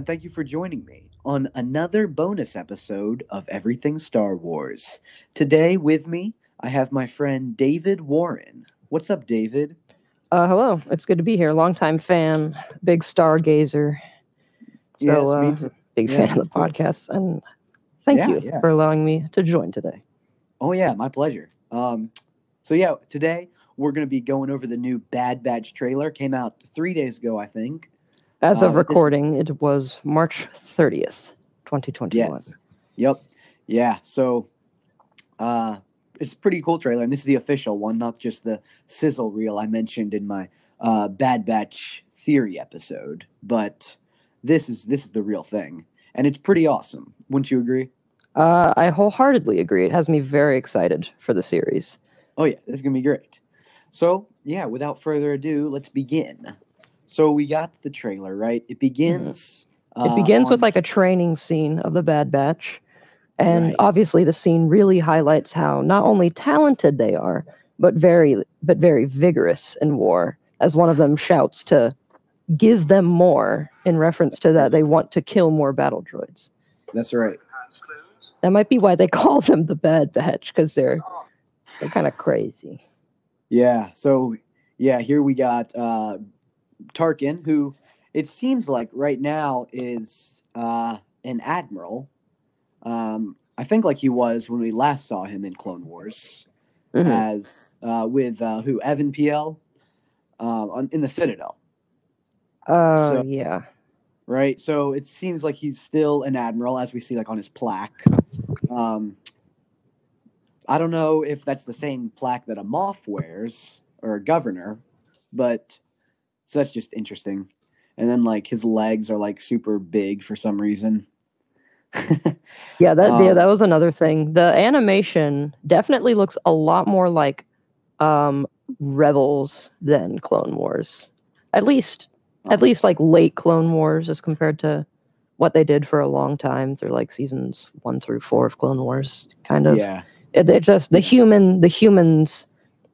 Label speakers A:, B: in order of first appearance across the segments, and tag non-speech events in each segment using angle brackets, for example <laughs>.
A: And thank you for joining me on another bonus episode of Everything Star Wars. Today, with me, I have my friend David Warren. What's up, David?
B: Uh, hello, it's good to be here. Longtime fan, big stargazer. So,
A: Yes, me
B: uh, big
A: Yeah,
B: fan of the podcast, and thank
A: Yeah,
B: you
A: yeah.
B: for allowing me to join today.
A: Oh, yeah, my pleasure. Um, so, yeah, today we're going to be going over the new Bad Batch trailer. Came out three days ago, I think.
B: As
A: Uh,
B: of
A: this-
B: recording, it was March 30th, 2021.
A: Yes. Yep. Yeah. So, uh, it's a pretty cool trailer, and this is the official one, not just the sizzle reel I mentioned in my uh, Bad Batch theory episode. But this is this is the real thing, and it's pretty awesome. Wouldn't you agree?
B: Uh, I wholeheartedly agree. It has me very excited for the series.
A: Oh yeah, this is gonna be great. So yeah, without further ado, let's begin. So we got the trailer, right? It begins.
B: Mm-hmm. It
A: uh,
B: begins with like a training scene of the Bad Batch. And
A: Right.
B: obviously the scene really highlights how not only talented they are, but very but very vigorous in war. As one of them shouts to give them more in reference to that they want to kill more battle droids.
A: That's right.
B: That might be why they <laughs> call them the Bad Batch, because they're they're kind of crazy.
A: Yeah. So yeah, here we got uh, Tarkin, who it seems like right now is uh, an admiral. Um, I think like he was when we last saw him in Clone Wars,
B: Mhm.
A: as uh, with uh, who Even Piell on, in the Citadel,
B: Uh,
A: so-
B: yeah.
A: right? So it seems like he's still an admiral, as we see like on his plaque. Um, I don't know if that's the same plaque that a Moff wears or a governor, but so that's just interesting. And then like his legs are like super big for some reason. <laughs>
B: Yeah, that yeah,
A: Um,
B: that was another thing. The animation definitely looks a lot more like um Rebels than Clone Wars. At least at
A: Um,
B: least like late Clone Wars as compared to what they did for a long time through like seasons 1 through 4 of Clone Wars kind of.
A: yeah,
B: It, it just the human the humans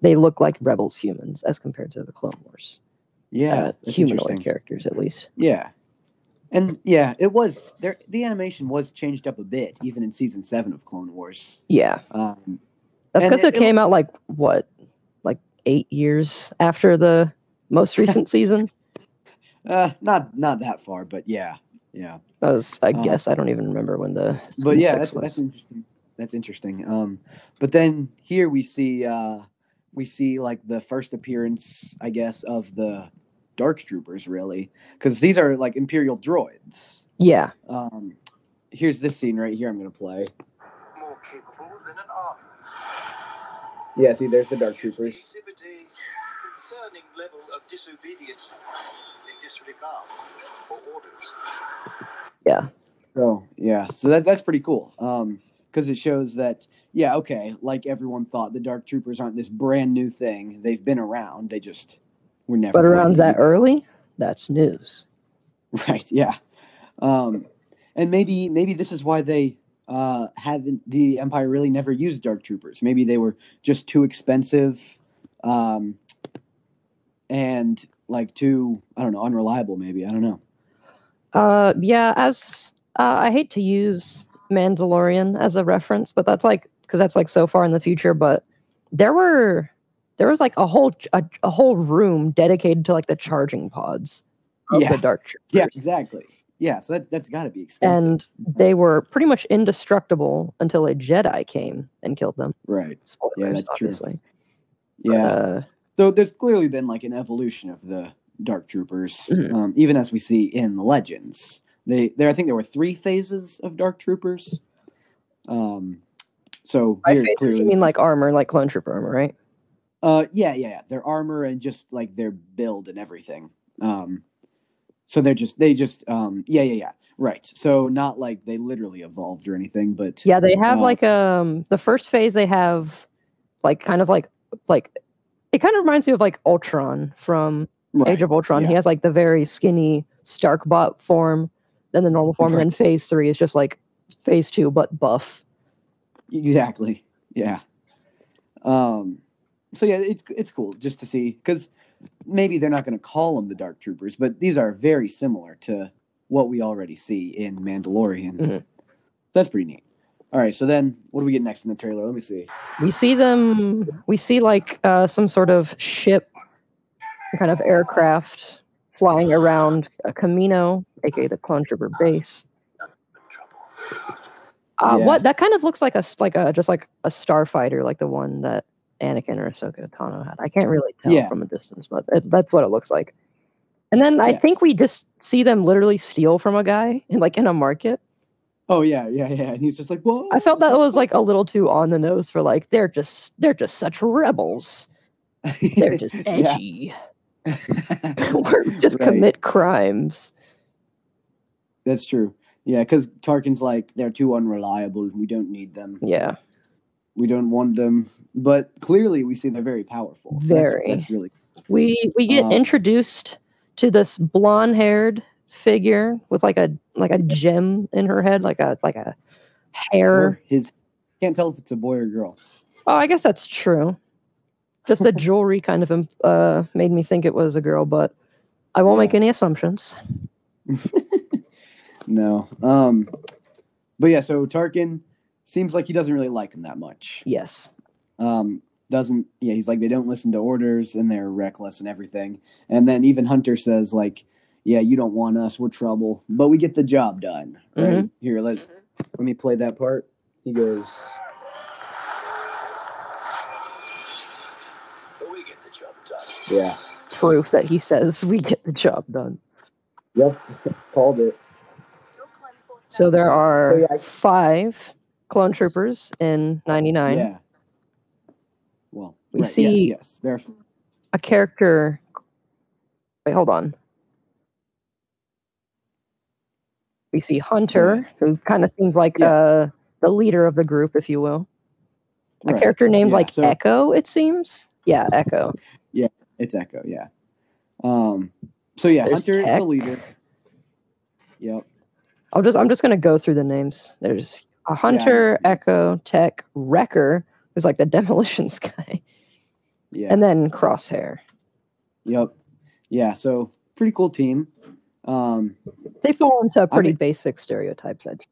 B: they look like Rebels humans as compared to the Clone Wars.
A: Yeah,
B: uh, humanoid characters at least.
A: Yeah, and yeah, it was there. The animation was changed up a bit, even in season seven of Clone Wars.
B: Yeah.
A: Um,
B: That's because
A: it-
B: it,
A: it
B: came
A: looks-
B: out like what, like eight years after the most <laughs> recent season.
A: uh, not not that far, but yeah, yeah.
B: That was, I
A: Uh,
B: guess, I don't even remember when the.
A: but yeah, that's
B: was.
A: that's interesting. That's interesting. Um, but then here we see uh, we see like the first appearance, I guess, of the Dark Troopers, really, because these are like Imperial droids.
B: yeah,
A: Um, here's this scene right here. I'm gonna play.
C: more capable than an army.
A: Yeah, see, there's the Dark Troopers.
C: Concerning level of disobedience in disregard for orders.
B: yeah,
A: Oh, yeah. So that that's pretty cool. Um, because it shows that yeah, okay, like everyone thought, the Dark Troopers aren't this brand new thing. They've been around. They just were never.
B: but around
A: ready.
B: that early, that's news.
A: Right. Yeah. Um, and maybe maybe this is why they uh haven't the Empire really never used Dark Troopers. Maybe they were just too expensive, um, and like too I don't know unreliable. Maybe I don't know.
B: Uh, yeah, as uh, I hate to use Mandalorian as a reference, but that's like because that's like so far in the future. But there were there was like a whole a, a whole room dedicated to like the charging pods of
A: Yeah.
B: the Dark Troopers.
A: Yeah. Exactly. Yeah. So that that's got to be expensive.
B: and they were pretty much indestructible until a Jedi came and killed them.
A: right.
B: Spoilers,
A: Yeah, that's true.
B: obviously.
A: Yeah.
B: Uh,
A: So there's clearly been like an evolution of the Dark Troopers,
B: Mhm.
A: um, even as we see in the Legends. They there, I think there were three phases of Dark Troopers. Um, so
B: I
A: clearly,
B: you mean like armor, like clone trooper armor, right?
A: Uh, yeah, yeah, yeah, their armor and just like their build and everything. Um, so they're just they just um, yeah, yeah, yeah, right. So not like they literally evolved or anything, but
B: Yeah, they have
A: Uh,
B: like um the first phase they have like kind of like like it kind of reminds me of like Ultron from
A: right,
B: Age of Ultron. He has like the very skinny Starkbot form, then the normal form,
A: Right.
B: and then phase three is just like phase two but buff.
A: Exactly. Yeah. Um. So yeah, it's it's cool just to see because maybe they're not going to call them the Dark Troopers, but these are very similar to what we already see in Mandalorian.
B: Mhm.
A: That's pretty neat. All right, so then what do we get next in the trailer? Let me see.
B: We see them. We see like uh, some sort of ship, kind of aircraft flying around a Kamino, aka the Clone Trooper base. Uh,
A: Yeah.
B: What that kind of looks like a like a just like a starfighter, like the one that Anakin or Ahsoka Tano had. I can't really tell
A: Yeah.
B: from a distance, but it, that's what it looks like. And then I
A: Yeah.
B: think we just see them literally steal from a guy, <laughs> in, like in a market.
A: Oh yeah, yeah, yeah. And he's just like, whoa.
B: I felt that was like a little too on the nose for like they're just they're just such rebels. <laughs> They're just edgy. <laughs> or just
A: Right.
B: commit crimes.
A: That's true. Yeah, because Tarkin's like they're too unreliable. We don't need them.
B: Yeah.
A: We don't want them. But clearly, we see they're very powerful. So
B: Very.
A: That's, really
B: We we get
A: Um,
B: introduced to this blonde haired figure with like a like a gem in her head, like a like a hair.
A: his. Can't tell if it's a boy or girl.
B: Oh, I guess that's true. Just the <laughs> jewelry kind of um, uh, made me think it was a girl, but I won't make any assumptions. <laughs>
A: No. Um. But yeah, so Tarkin seems like he doesn't really like him that much.
B: Yes.
A: um doesn't yeah he's like they don't listen to orders and they're reckless and everything and then even hunter says like yeah you don't want us we're trouble but we get the job done right
B: Mhm.
A: here let let me play that part he goes
C: we get the job done.
A: yeah
B: Proof that he says we get the job done.
A: yep <laughs> called it
B: So there are
A: So, yeah.
B: five clone troopers in 99.
A: yeah well
B: We
A: right,
B: see-
A: yes yes there
B: A character. Wait, hold on. We see Hunter, who kind of seems like
A: Yeah.
B: uh, the leader of the group, if you will. A
A: right.
B: character named
A: Yeah,
B: like
A: so-
B: Echo, it seems. Yeah, Echo. <laughs>
A: Yeah, it's echo yeah um so yeah
B: There's
A: hunter is the leader yep
B: I'll just I'm just gonna go through the names. There's a Hunter, Echo, Tech, Wrecker, who's like the <laughs> demolitions guy,
A: yeah
B: and then Crosshair.
A: yep yeah so pretty cool team um
B: They fall into pretty
A: mean-
B: basic stereotypes. I'd say.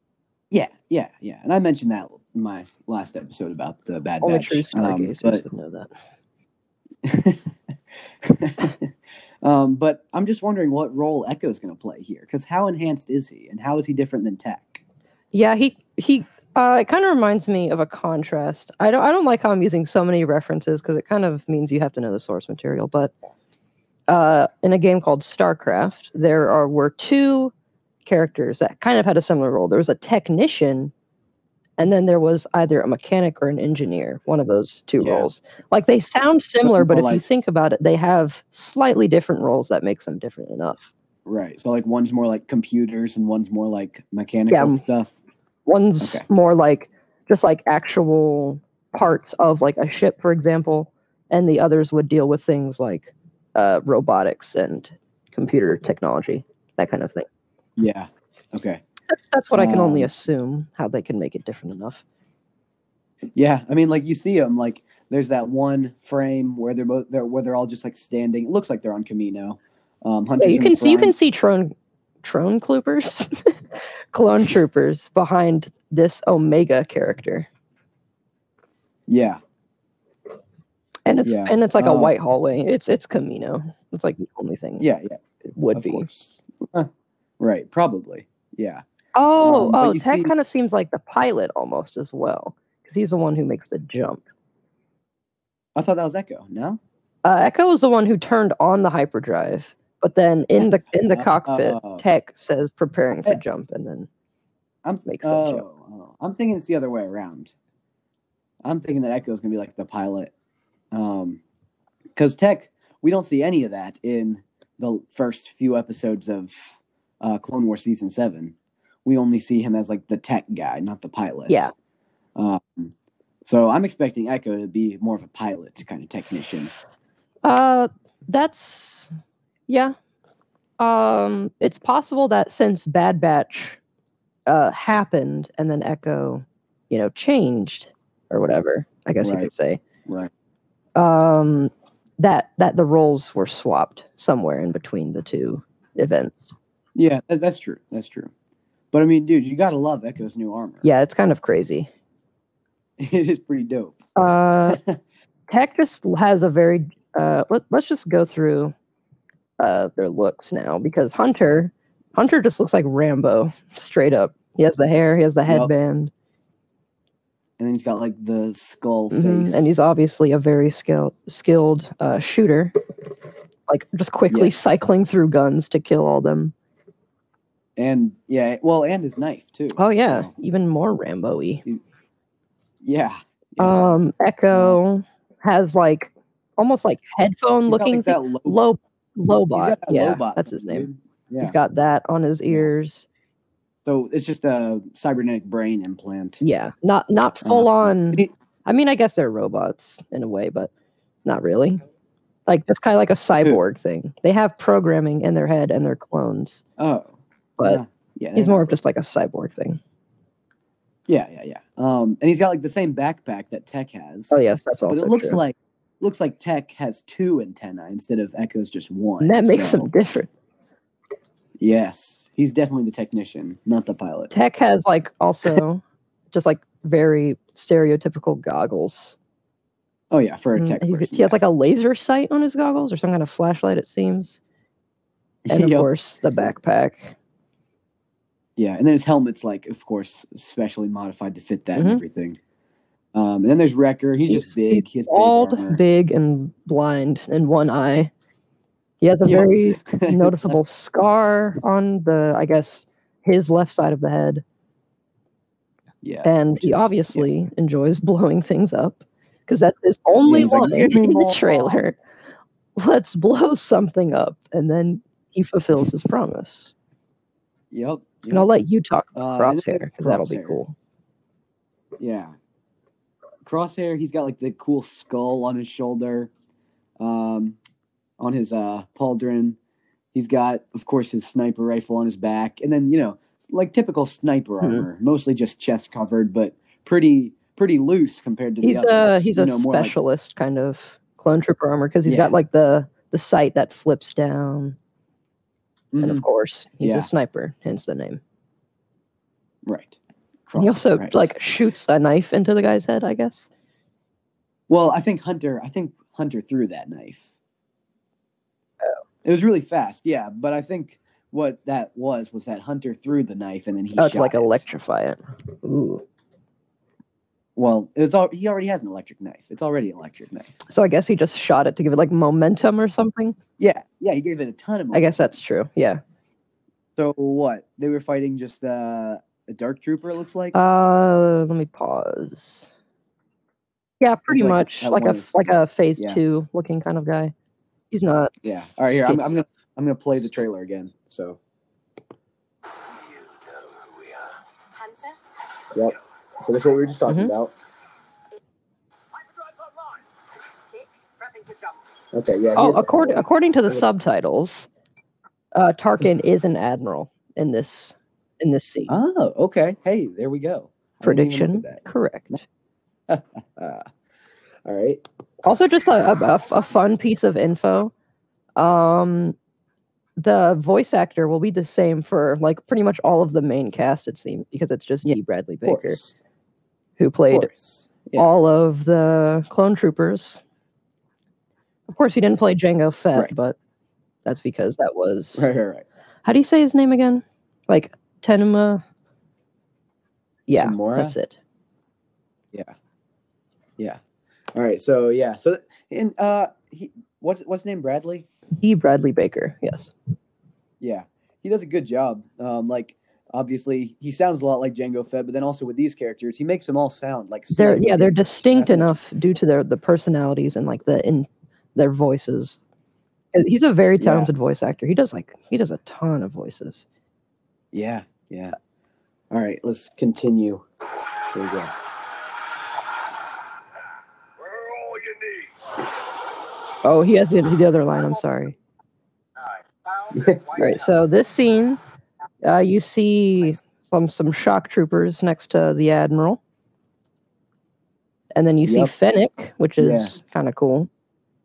A: Yeah, yeah, yeah. And I mentioned that in my last episode about the Bad
B: Only
A: Batch.
B: true
A: um,
B: stargazers would know that.
A: but, <laughs> um, but I'm just wondering what role Echo's going to play here. Because how enhanced is he, and how is he different than Tech?
B: Yeah, he he. Uh, it kind of reminds me of a contrast. I don't I don't like how I'm using so many references because it kind of means you have to know the source material. But uh, in a game called StarCraft, there are were two characters that kind of had a similar role. There was a technician, and then there was either a mechanic or an engineer. One of those two
A: Yeah.
B: roles. Like they sound similar, but
A: more
B: if you think about it, they have slightly different roles that makes them different enough.
A: Right. So like one's more like computers, and one's more like mechanical
B: Yeah.
A: stuff.
B: One's
A: Okay.
B: more like just like actual parts of like a ship, for example, and the others would deal with things like uh, robotics and computer technology, that kind of thing.
A: Yeah. Okay.
B: That's that's what I can only
A: Um,
B: assume how they can make it different enough.
A: Yeah. I mean, like you see them, like there's that one frame where they're both they're where they're all just like standing. It looks like they're on Kamino. Um,
B: Yeah, you can see you can see Trone Trone Cloopers, <laughs> clone troopers behind this Omega character,
A: Yeah.
B: and it's
A: Yeah,
B: and it's like a
A: uh,
B: white hallway. It's it's Kamino. It's like the only thing
A: Yeah. Yeah.
B: it would
A: of
B: be.
A: Huh. Right. Probably. Yeah.
B: Oh,
A: Um,
B: oh, Tech
A: see-
B: kind of seems like the pilot almost as well, because he's the one who makes the jump.
A: I thought that was Echo. No.
B: Uh, Echo is the one who turned on the hyperdrive, but then in the in the cockpit,
A: Oh.
B: Tech says preparing for jump, and then
A: I'm
B: Makes
A: oh,
B: jump.
A: oh. I'm thinking it's the other way around. I'm thinking that Echo's gonna be like the pilot, um, because Tech we don't see any of that in the first few episodes of uh, Clone War season seven. We only see him as like the tech guy, not the pilot.
B: Yeah.
A: Um, so I'm expecting Echo to be more of a pilot kind of technician.
B: uh, that's yeah. Um, it's possible that since Bad Batch uh happened and then Echo, you know, changed or whatever. I guess you could say.
A: Right.
B: um that that the roles were swapped somewhere in between the two events.
A: Yeah, that, that's true. That's true. But I mean, dude, you gotta love Echo's new armor.
B: Yeah, it's kind of crazy. <laughs>
A: it is pretty dope.
B: Uh, <laughs> Tech just has a very. Uh, let, let's just go through uh, their looks now because Hunter, Hunter just looks like Rambo, <laughs> straight up. He has the hair, he has the headband,
A: and then he's got like the skull
B: mhm,
A: face,
B: and he's obviously a very skilled skilled uh, shooter. Like just quickly cycling through guns to kill all them.
A: and yeah, well, and his knife too.
B: Oh yeah,
A: So,
B: even more Rambo-y.
A: yeah. yeah.
B: Um, Echo has like almost like headphone
A: He's got,
B: looking
A: like, that low,
B: low Lobot. Yeah,
A: Lobot
B: that's his name.
A: Yeah.
B: He's got that on his ears.
A: so it's just a cybernetic brain implant.
B: Yeah, not not
A: Uh,
B: full on. I mean, I guess they're robots in a way, but not really. Like it's kind of like a cyborg thing. They have programming in their head and they're clones,
A: Oh,
B: but
A: yeah. yeah,
B: he's more of just like a cyborg thing.
A: Yeah, yeah, yeah. Um, and he's got like the same backpack that Tech has.
B: Oh yes, that's
A: but it looks
B: true.
A: like looks like Tech has two antennae instead of Echo's just one.
B: and that makes
A: so-
B: them different.
A: Yes, he's definitely the technician, not the pilot.
B: Tech has like also <laughs> just like very stereotypical goggles.
A: Oh yeah, for a
B: Mm,
A: tech
B: he's-
A: person.
B: he has like a laser sight on his goggles or some kind of flashlight. It seems, and of <laughs>
A: Yup.
B: course the backpack.
A: Yeah, and then his helmet's like, of course, specially modified to fit that
B: Mhm.
A: and everything. Um, and then there's Wrecker. He's, just big. He has big
B: Bald,
A: armor.
B: big, and blind in one eye. He has a
A: Yup.
B: very <laughs> noticeable scar on the, I guess, his left side of the head,
A: yeah,
B: and he
A: is- yeah.
B: obviously enjoys blowing things up because that's his only
A: he's
B: line
A: "Give
B: in the trailer. <laughs> Let's blow something up, and then he fulfills his promise.
A: Yep.
B: And I'll let you talk
A: Uh,
B: crosshair because that'll be cool.
A: Yeah. Crosshair, he's got like the cool skull on his shoulder, um, on his uh, pauldron. He's got, of course, his sniper rifle on his back, and then you know, like typical sniper
B: Mhm.
A: armor, mostly just chest covered, but pretty pretty loose compared to the other.
B: He's a he's
A: you
B: a
A: know, like-
B: specialist kind of clone trooper armor because he's
A: Yeah.
B: got like the the sight that flips down. and
A: Mhm,
B: of course he's
A: Yeah.
B: a sniper hence the name
A: right.
B: He also like shoots a knife into the guy's head i guess
A: Well, I think Hunter. I think Hunter threw that knife.
B: Oh.
A: It was really fast, yeah. But I think what that was was that Hunter threw the knife and then he.
B: oh to like
A: it.
B: electrify it ooh
A: Well, it's all. He already has an electric knife. It's already an electric knife.
B: so i guess he just shot it to give it like momentum or something
A: Yeah, yeah. He gave it a ton of.
B: i guess that's true yeah
A: So what? They were fighting just uh, a dark trooper. It looks like.
B: uh let me pause yeah pretty
A: like
B: much
A: at
B: like a
A: of-
B: like a phase
A: yeah.
B: two looking kind of guy he's not
A: yeah. All right. Here, I'm, I'm gonna. I'm gonna play the trailer again. So.
C: You know who we are.
D: Hunter?
A: Yep. So that's what we were just talking
B: Mhm.
A: about.
C: Hyperdrive's online.
D: Tick.
C: Prepping to jump.
A: Okay. Yeah.
B: oh according according to the subtitles uh tarkin <laughs> is an admiral in this in this scene
A: Oh, okay. Hey, there we go. I didn't even
B: prediction correct. <laughs>
A: All right.
B: Also, just a, a, a fun piece of info. Um, the voice actor will be the same for like pretty much all of the main cast. It seems because it's just
A: Yeah,
B: D. Bradley Baker who played
A: course. Yeah.
B: all of the clone troopers. Of course, he didn't play Jango Fett,
A: Right.
B: but that's because that was
A: Right. Right. Right.
B: how do you say his name again? Like Tenma. Yeah,
A: Tamora?
B: that's it.
A: Yeah. Yeah. All right. So yeah. So and uh, he what's what's his name? Bradley.
B: D. Bradley Baker. Yes.
A: Yeah, he does a good job. Um, like obviously he sounds a lot like Jango Fett, but then also with these characters, he makes them all sound like
B: they're yeah they're distinct enough due to their the personalities and like the in their voices he's a very
A: Yeah.
B: talented voice actor he does like he does a ton of voices
A: Yeah. Yeah. All right. Let's continue. There we go.
C: We're all you need.
B: oh he has the, the other line i'm sorry
C: Found
B: all right so this scene uh, you see some some shock troopers next to the admiral and then you see
A: Yep.
B: fennec which is
A: Yeah.
B: kind of cool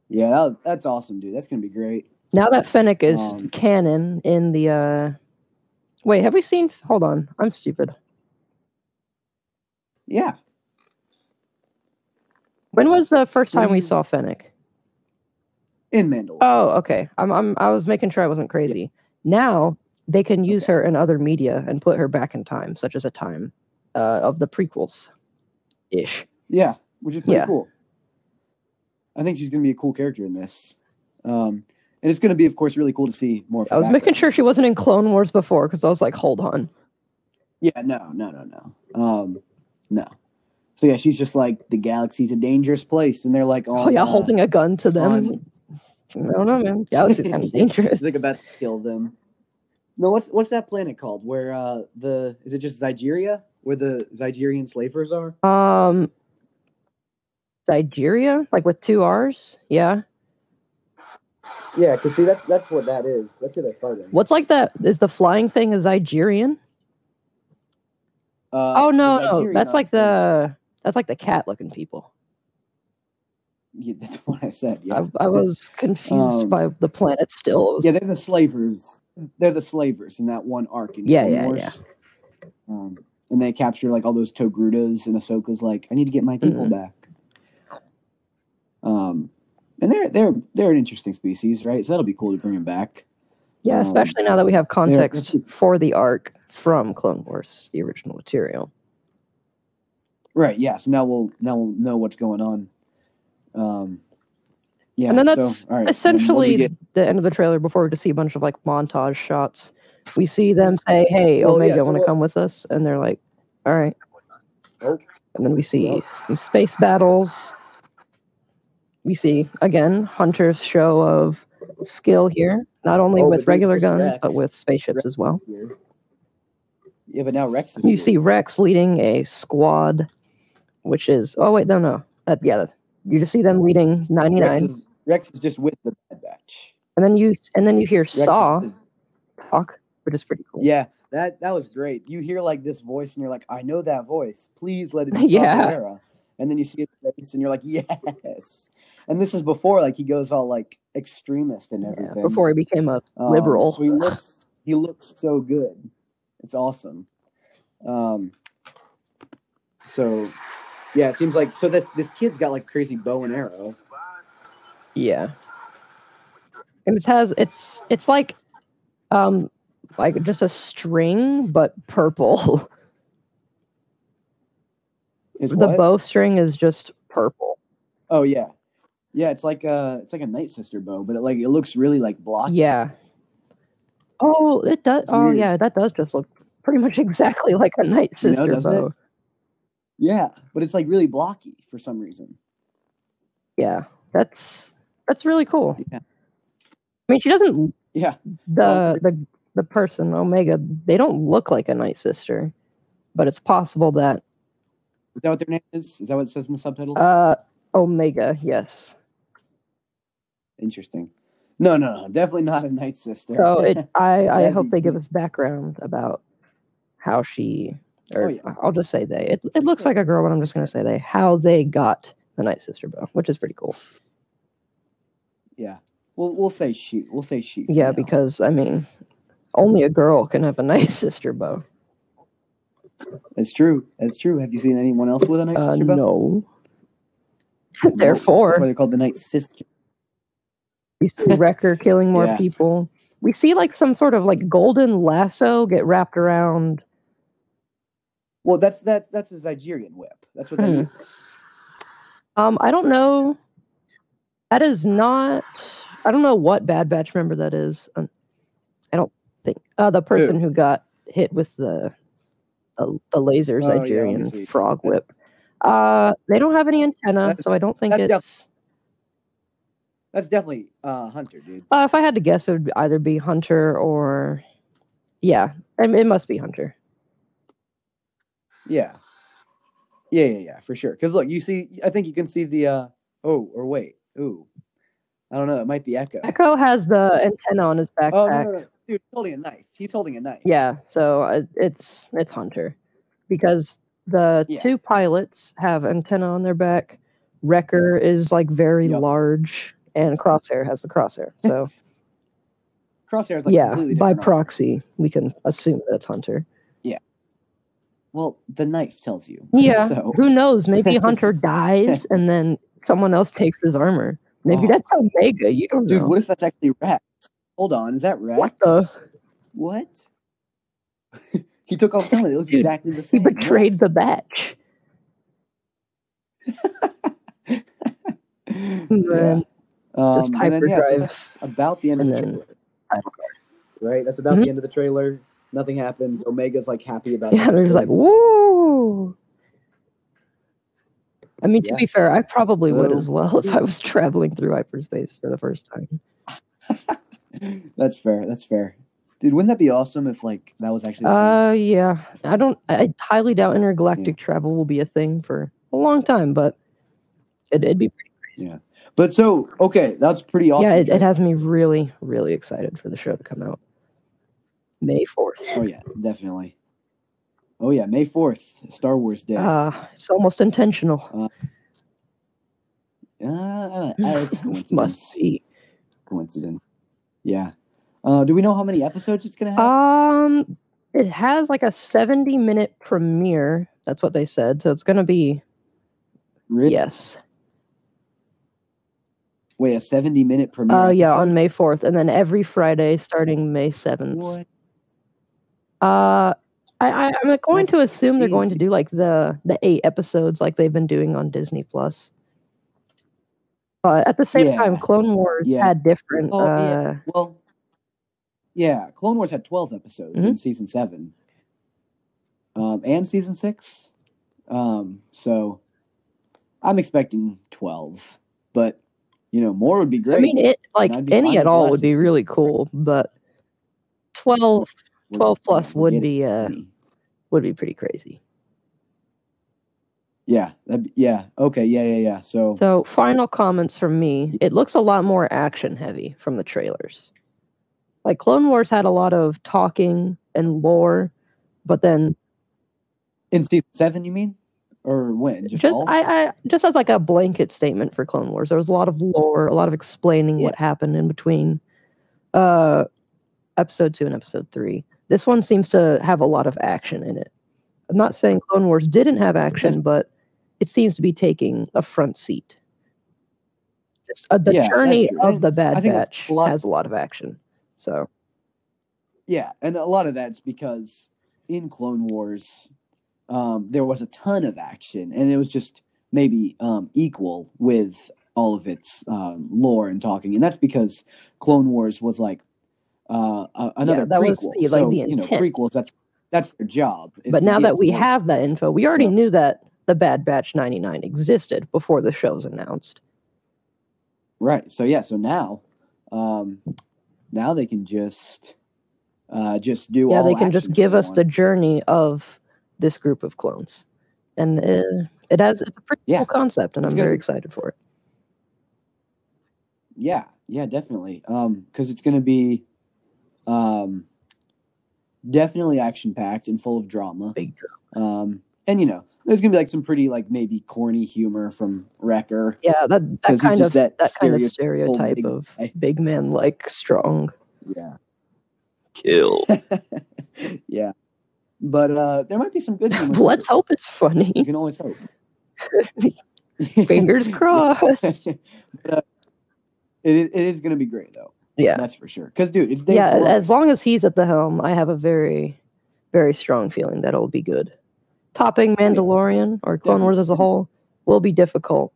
A: Yeah, that, that's awesome, dude. That's gonna be great.
B: Now that Fennec is
A: Um,
B: canon in the uh Wait, have we seen Hold on. I'm stupid.
A: Yeah.
B: When was the first time we saw Fennec?
A: In Mandalore.
B: Oh, okay. I'm I'm I was making sure I wasn't crazy. Now they can use
A: Okay.
B: her in other media and put her back in time, such as a time uh, of the prequels ish.
A: Yeah, which is pretty
B: Yeah.
A: cool. I think she's going to be a cool character in this. Um, and it's going to be, of course, really cool to see more. Of
B: I was making sure she wasn't in Clone Wars before because I was like, hold on.
A: Yeah, no, no, no, no. Um, no. So yeah, she's just like the galaxy's a dangerous place, and they're like,
B: Oh, yeah,
A: uh,
B: holding a gun to them.
A: on-
B: No, no, man. Galaxy's kind of <laughs> dangerous.
A: Like about to kill them. No, what's what's that planet called? Where uh the is it just Zygeria? Where the Zygerian slavers are?
B: Um, Nigeria, like with two R's. Yeah.
A: Yeah, because see, that's that's what that is. That's where they're fighting.
B: What's like that? Is the flying thing a Nigerian?
A: Uh,
B: oh no, no, that's like
A: is-
B: the that's like the cat looking people.
A: Yeah, that's <laughs> what I said. Yeah,
B: I, I was confused
A: Um,
B: by the planet still. Was-
A: yeah, they're the slavers. They're the slavers in that one arc in
B: Yeah,
A: Clone
B: yeah,
A: Um, and they capture like all those Togrutas, and Ahsoka's like, "I need to get my people
B: Mhm.
A: back." Um, and they're they're they're an interesting species, right? So that'll be cool to bring them back.
B: yeah,
A: um,
B: especially now that we have context for the arc from Clone Wars, the original material.
A: Right. Yeah. So now we'll now we'll know what's going on. Um. Yeah.
B: and then
A: so,
B: that's
A: all right, then what do we
B: essentially
A: get?
B: the end of the trailer before we just see a bunch of like montage shots. We see them say, "Hey,
A: Well, yeah,
B: Omega,
A: so
B: want to
A: what-
B: come with us?" And they're like, "All right."
A: Oh.
B: And then we see
A: Well.
B: some space battles. We see again Hunter's show of skill here, not only
A: Oh,
B: with regular guns
A: Rex.
B: but with spaceships
A: Rex
B: as well.
A: Yeah, but now Rex is.
B: You
A: here.
B: see Rex leading a squad, which is oh wait no no that yeah you just see them leading ninety nine.
A: Rex is, Rex is just with the Bad Batch.
B: and then you and then you hear
A: Rex is-
B: Saw talk, which is pretty cool.
A: Yeah, that that was great. You hear like this voice, and you're like, I know that voice. Please let it be <laughs>
B: Yeah.
A: And then you see his face, and you're like, yes. And this is before like he goes all like extremist and
B: Yeah,
A: everything.
B: before he became a
A: Um,
B: liberal.
A: So he looks he looks so good. It's awesome. Um so yeah, it seems like so this this kid's got like crazy bow and arrow.
B: Yeah. And it has it's it's like um like just a string but purple.
A: Is
B: the
A: what?
B: bowstring is just purple.
A: Oh yeah. Yeah, it's like a it's like a night sister bow, but it like it looks really like blocky.
B: Yeah. Oh, it does.
A: It's
B: Oh,
A: weird.
B: yeah, that does just look pretty much <laughs> exactly like a night
A: You know,
B: sister
A: it?
B: bow.
A: Yeah, but it's like really blocky for some reason.
B: Yeah, that's that's really cool.
A: Yeah.
B: I mean, she doesn't.
A: Yeah.
B: The the the person Omega, they don't look like a night sister, but it's possible that
A: Is that what their name is? Is that what it says in the subtitles?
B: uh Omega, yes.
A: Interesting. No, no, no, definitely not a night sister.
B: So it, <laughs> I, I hope they give us background about how she, or
A: Oh, yeah.
B: I'll just say they. It, it looks like a girl, but I'm just going to say they. How they got the Night Sister bow, which is pretty cool.
A: yeah, we'll we'll say she. We'll say she.
B: Yeah,
A: now.
B: because I mean, only a girl can have a Night Sister bow.
A: it's true. It's true. Have you seen anyone else with a night
B: Uh,
A: sister bow?
B: no.
A: Nope. <laughs> That's
B: Therefore,
A: why they're called the night sister.
B: We see <laughs> Wrecker killing more
A: Yeah.
B: people. We see like some sort of like golden lasso get wrapped around.
A: Well, that's that. That's a Zygerian whip. That's what they
B: Hmm. Um, I don't know. That is not. I don't know what Bad Batch member that is. Um, I don't think uh, the person who got hit with the the, the laser
A: Oh, yeah,
B: Nigerian frog whip. Uh, they don't have any antenna,
A: That's-
B: so I don't think it's.
A: That's definitely uh, Hunter, dude.
B: Uh, if I had to guess, it would either be Hunter or, yeah, I mean, it must be Hunter.
A: Yeah. Yeah, yeah, yeah, for sure. Because look, you see, I think you can see the. uh Oh, or wait, ooh, I don't know. It might be Echo.
B: Echo has the antenna on his backpack.
A: Oh no, no, no, dude, he's holding a knife. He's holding a knife.
B: Yeah, so uh, it's it's Hunter because the
A: Yeah.
B: two pilots have antenna on their back. Wrecker is like very
A: Yep.
B: large and Crosshair has the crosshair. So <laughs>
A: Crosshair is like
B: yeah, by proxy, we can assume that it's Hunter. Yeah.
A: Well, the knife tells you. <laughs>
B: Yeah.
A: So
B: Who knows? Maybe <laughs> Hunter dies and then someone else takes his armor. Maybe
A: Oh.
B: that's Omega. You don't know.
A: dude,
B: know.
A: what if that's actually Rex? Hold on, is that Rex?
B: What the?
A: What? he took off something. They look
B: Dude,
A: exactly the same.
B: He betrayed the batch.
A: Yeah.
B: Then
A: Um,
B: Just
A: and then, yeah, so that's about the end of the
B: then-
A: trailer. Right? That's about
B: Mhm.
A: the end of the trailer. Nothing happens. Omega's like happy about
B: Yeah,
A: it.
B: they're just like, woo. I mean, to
A: Yeah.
B: be fair, I probably would as well if I was traveling through hyperspace for the first time. <laughs>
A: That's fair. That's fair. Dude, wouldn't that be awesome if like that was actually a thing?
B: Uh, yeah. I don't. I highly doubt intergalactic travel will be a thing for a long time, but it, it'd be. Pretty,
A: But so okay, that's pretty awesome.
B: yeah, it, it has me really, really excited for the show to come out. May fourth.
A: Oh yeah, definitely. Oh yeah, May fourth, Star Wars Day.
B: Uh, it's almost intentional.
A: Uh, <laughs> it's a coincidence.
B: Must be.
A: coincidence. Yeah. Uh, do we know how many episodes it's gonna have?
B: Um, it has like a seventy-minute premiere. That's what they said. So it's gonna be
A: really?
B: yes.
A: Wait, a seventy-minute premiere.
B: Uh, yeah,
A: episode?
B: on May fourth, and then every Friday starting May seventh.
A: What?
B: Uh, I, I I'm going to assume they're going to do like the the eight episodes like they've been doing on Disney Plus. But at the same
A: Yeah.
B: time, Clone Wars
A: Yeah.
B: had different.
A: Oh,
B: uh,
A: yeah. Well, yeah, Clone Wars had twelve episodes
B: Mm-hmm.
A: in season seven, um, and season six. Um, so I'm expecting twelve, but you know, more would be great.
B: I mean, it like any at all would be really cool, but 12, 12 plus would be uh would be pretty crazy.
A: Yeah, that'd be- yeah, okay, yeah, yeah, yeah. So,
B: So, final comments from me. It looks a lot more action heavy from the trailers. Like Clone Wars had a lot of talking and lore, but then
A: in season seven, you mean, or when? Just,
B: just? I, I just as like a blanket statement for Clone Wars. There was a lot of lore, a lot of explaining what happened in between uh episode 2 and episode 3. This one seems to have a lot of action in it. I'm not saying Clone Wars didn't have action, but it seems to be taking a front seat. Just, uh, the
A: Yeah,
B: journey of the Bad Batch
A: a
B: has a lot of action. So
A: Yeah, and a lot of that's because in Clone Wars, um, there was a ton of action, and it was just maybe um, equal with all of its um, lore and talking, and that's because Clone Wars was like uh, another
B: that
A: prequel.
B: was the- like,
A: so,
B: the
A: you know, prequels. That's that's their job.
B: but now that we
A: more.
B: have that info, we already
A: So-
B: knew that the Bad Batch 99 existed before the show's announced.
A: right, so yeah, so now, um, now they can just uh, just do
B: yeah, they can just give us
A: want.
B: the journey of this group of clones, and uh, it has it's a pretty
A: Yeah.
B: cool concept, and
A: It's
B: I'm
A: gonna
B: very excited for it.
A: Yeah, yeah, definitely. Um, because it's gonna be, um, definitely action packed and full of drama.
B: Big
A: Um, and you know, there's gonna be like some pretty like maybe corny humor from Wrecker.
B: Yeah, that that kind of
A: that
B: that, kind of stereotype
A: big
B: of
A: guy.
B: big man like strong
A: Yeah,
B: kill. <laughs>
A: yeah. But uh, there might be some good <laughs> humor.
B: Let's hope it's funny.
A: You can always hope. <laughs>
B: Fingers <laughs> crossed.
A: but, uh, it is, it is gonna be great though.
B: Yeah,
A: That's for sure. Because dude, it's Dave
B: yeah.
A: Filoni.
B: As long as he's at the helm, I have a very, very strong feeling that it'll be good. Topping Mandalorian or Clone Wars as a whole will be difficult,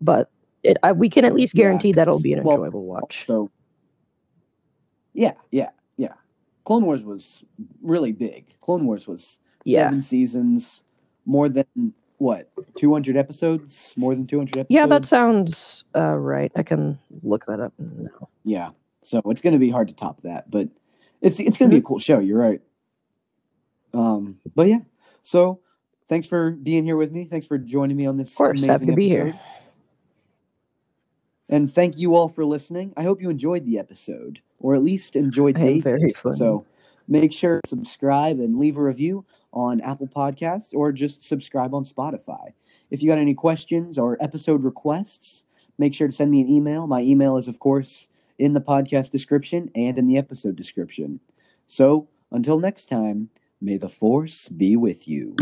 B: but it I, we can at least
A: Yeah,
B: guarantee that it'll be an
A: well,
B: enjoyable watch.
A: So, yeah, yeah, yeah. Clone Wars was really big. Clone Wars was
B: Yeah.
A: seven seasons, more than what, 200 episodes? More than 200 episodes?
B: Yeah, that sounds uh, right. I can look that up now.
A: Yeah. So it's going to be hard to top that, but it's it's going to be a cool show. You're right. Um, but yeah. So thanks for being here with me. Thanks for joining me on this.
B: Of course, happy to be here.
A: And thank you all for listening. I hope you enjoyed the episode, or at least enjoyed
B: am very funny.
A: So make sure to subscribe and leave a review on Apple Podcasts or just subscribe on Spotify. If you got any questions or episode requests, make sure to send me an email. My email is, of course, in the podcast description and in the episode description. So until next time, may the force be with you.